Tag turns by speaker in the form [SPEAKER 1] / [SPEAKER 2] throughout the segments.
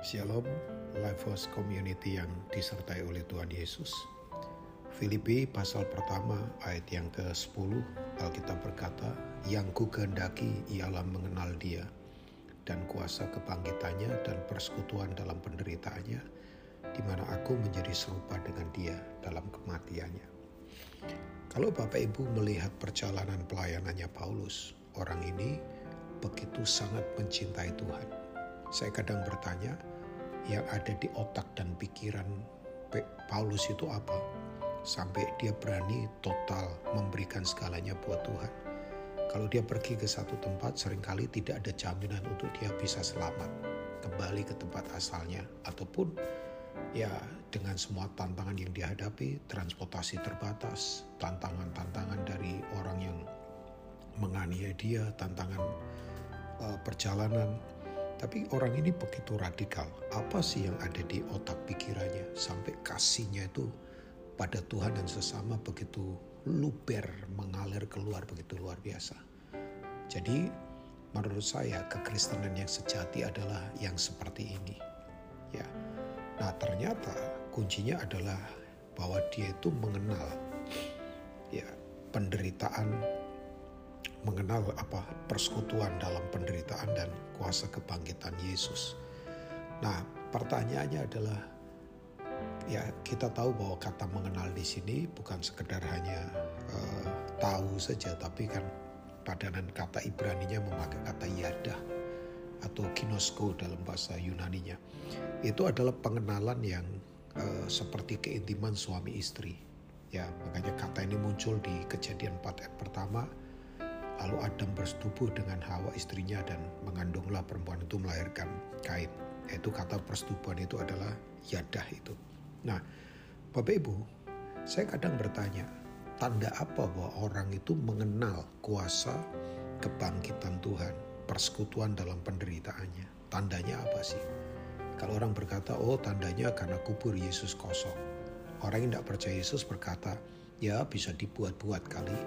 [SPEAKER 1] Shalom, Lifehouse Community yang disertai oleh Tuhan Yesus. Filipi pasal pertama ayat yang ke-10 Alkitab berkata, Yang ku kehendaki ialah mengenal dia dan kuasa kebangkitannya dan persekutuan dalam penderitaannya, di mana aku menjadi serupa dengan dia dalam kematiannya. Kalau Bapak Ibu melihat perjalanan pelayanannya Paulus, orang ini begitu sangat mencintai Tuhan. Saya kadang bertanya, yang ada di otak dan pikiran Paulus itu apa? Sampai dia berani total memberikan segalanya buat Tuhan. Kalau dia pergi ke satu tempat, sering kali tidak ada jaminan untuk dia bisa selamat kembali ke tempat asalnya, ataupun ya dengan semua tantangan yang dihadapi, transportasi terbatas, tantangan-tantangan dari orang yang menganiaya dia, tantangan uh, perjalanan, tapi orang ini begitu radikal. Apa sih yang ada di otak pikirannya sampai kasihnya itu pada Tuhan dan sesama begitu luber mengalir keluar begitu luar biasa. Jadi menurut saya kekristenan yang sejati adalah yang seperti ini. Ya. Nah, ternyata kuncinya adalah bahwa dia itu mengenal ya penderitaan mengenal apa persekutuan dalam penderitaan dan kuasa kebangkitan Yesus. Nah, pertanyaannya adalah ya kita tahu bahwa kata mengenal di sini bukan sekedar hanya uh, tahu saja tapi kan padanan kata Ibrani-nya memakai kata yadah atau kinosko dalam bahasa Yunani-nya. Itu adalah pengenalan yang uh, seperti keintiman suami istri. Ya, makanya kata ini muncul di Kejadian 4 ayat pertama Lalu Adam bersetubuh dengan Hawa istrinya dan mengandunglah perempuan itu melahirkan Kain. Yaitu kata persetubuhan itu adalah yadah itu. Nah, Bapak Ibu, saya kadang bertanya, tanda apa bahwa orang itu mengenal kuasa kebangkitan Tuhan, persekutuan dalam penderitaannya? Tandanya apa sih? Kalau orang berkata, oh tandanya karena kubur Yesus kosong. Orang yang tidak percaya Yesus berkata, ya bisa dibuat-buat kali.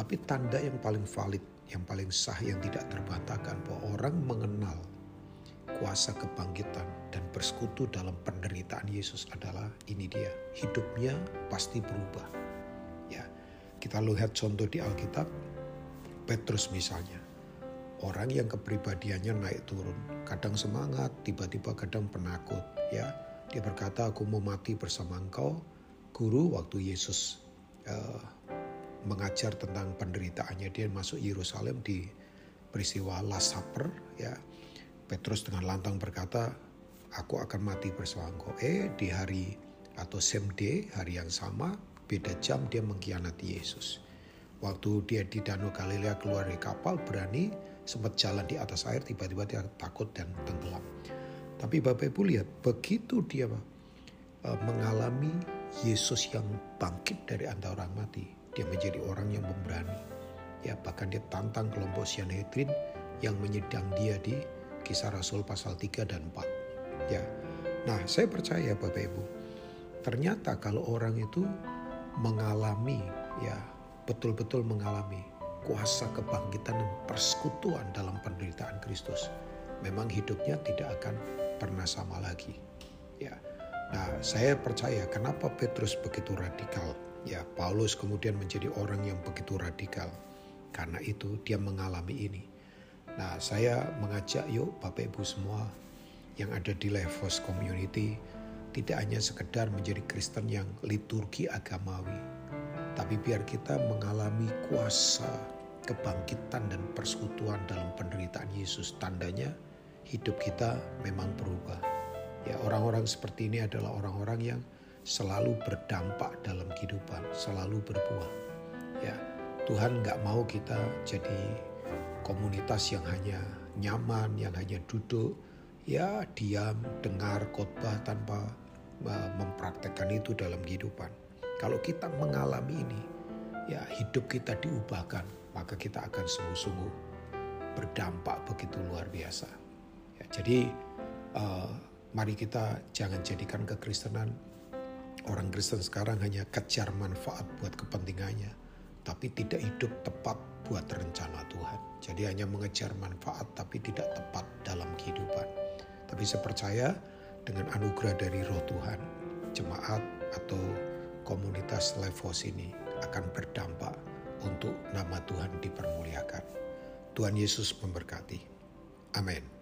[SPEAKER 1] Tapi tanda yang paling valid, yang paling sah, yang tidak terbantahkan bahwa orang mengenal kuasa kebangkitan dan bersekutu dalam penderitaan Yesus adalah ini dia. Hidupnya pasti berubah. Ya, kita lihat contoh di Alkitab, Petrus misalnya. Orang yang kepribadiannya naik turun, kadang semangat, tiba-tiba kadang penakut, ya. Dia berkata, "Aku mau mati bersama engkau." Guru waktu Yesus uh, mengajar tentang penderitaannya. Dia masuk Yerusalem di peristiwa Last Supper ya. Petrus dengan lantang berkata aku akan mati bersama engkau. Eh di hari atau same day hari yang sama beda jam dia mengkhianati Yesus. Waktu dia di Danau Galilea keluar dari kapal berani sempat jalan di atas air tiba-tiba dia takut dan tenggelam. Tapi Bapak Ibu lihat begitu dia uh, mengalami Yesus yang bangkit dari antara orang mati dia menjadi orang yang memberani. Ya, bahkan dia tantang kelompok Sanhedrin yang menyedang dia di kisah Rasul pasal 3 dan 4. Ya. Nah, saya percaya Bapak Ibu, ternyata kalau orang itu mengalami ya, betul-betul mengalami kuasa kebangkitan dan persekutuan dalam penderitaan Kristus, memang hidupnya tidak akan pernah sama lagi. Ya. Nah, saya percaya kenapa Petrus begitu radikal Ya, Paulus kemudian menjadi orang yang begitu radikal. Karena itu dia mengalami ini. Nah, saya mengajak yuk Bapak Ibu semua yang ada di Levos Community tidak hanya sekedar menjadi Kristen yang liturgi agamawi, tapi biar kita mengalami kuasa kebangkitan dan persekutuan dalam penderitaan Yesus. Tandanya hidup kita memang berubah. Ya, orang-orang seperti ini adalah orang-orang yang selalu berdampak dalam kehidupan, selalu berbuah. Ya, Tuhan nggak mau kita jadi komunitas yang hanya nyaman, yang hanya duduk, ya diam, dengar khotbah tanpa mempraktekkan itu dalam kehidupan. Kalau kita mengalami ini, ya hidup kita diubahkan, maka kita akan sungguh-sungguh berdampak begitu luar biasa. Ya, jadi uh, mari kita jangan jadikan kekristenan Orang Kristen sekarang hanya kejar manfaat buat kepentingannya, tapi tidak hidup tepat buat rencana Tuhan. Jadi hanya mengejar manfaat tapi tidak tepat dalam kehidupan. Tapi saya percaya dengan anugerah dari roh Tuhan, jemaat atau komunitas Levos ini akan berdampak untuk nama Tuhan dipermuliakan. Tuhan Yesus memberkati. Amin.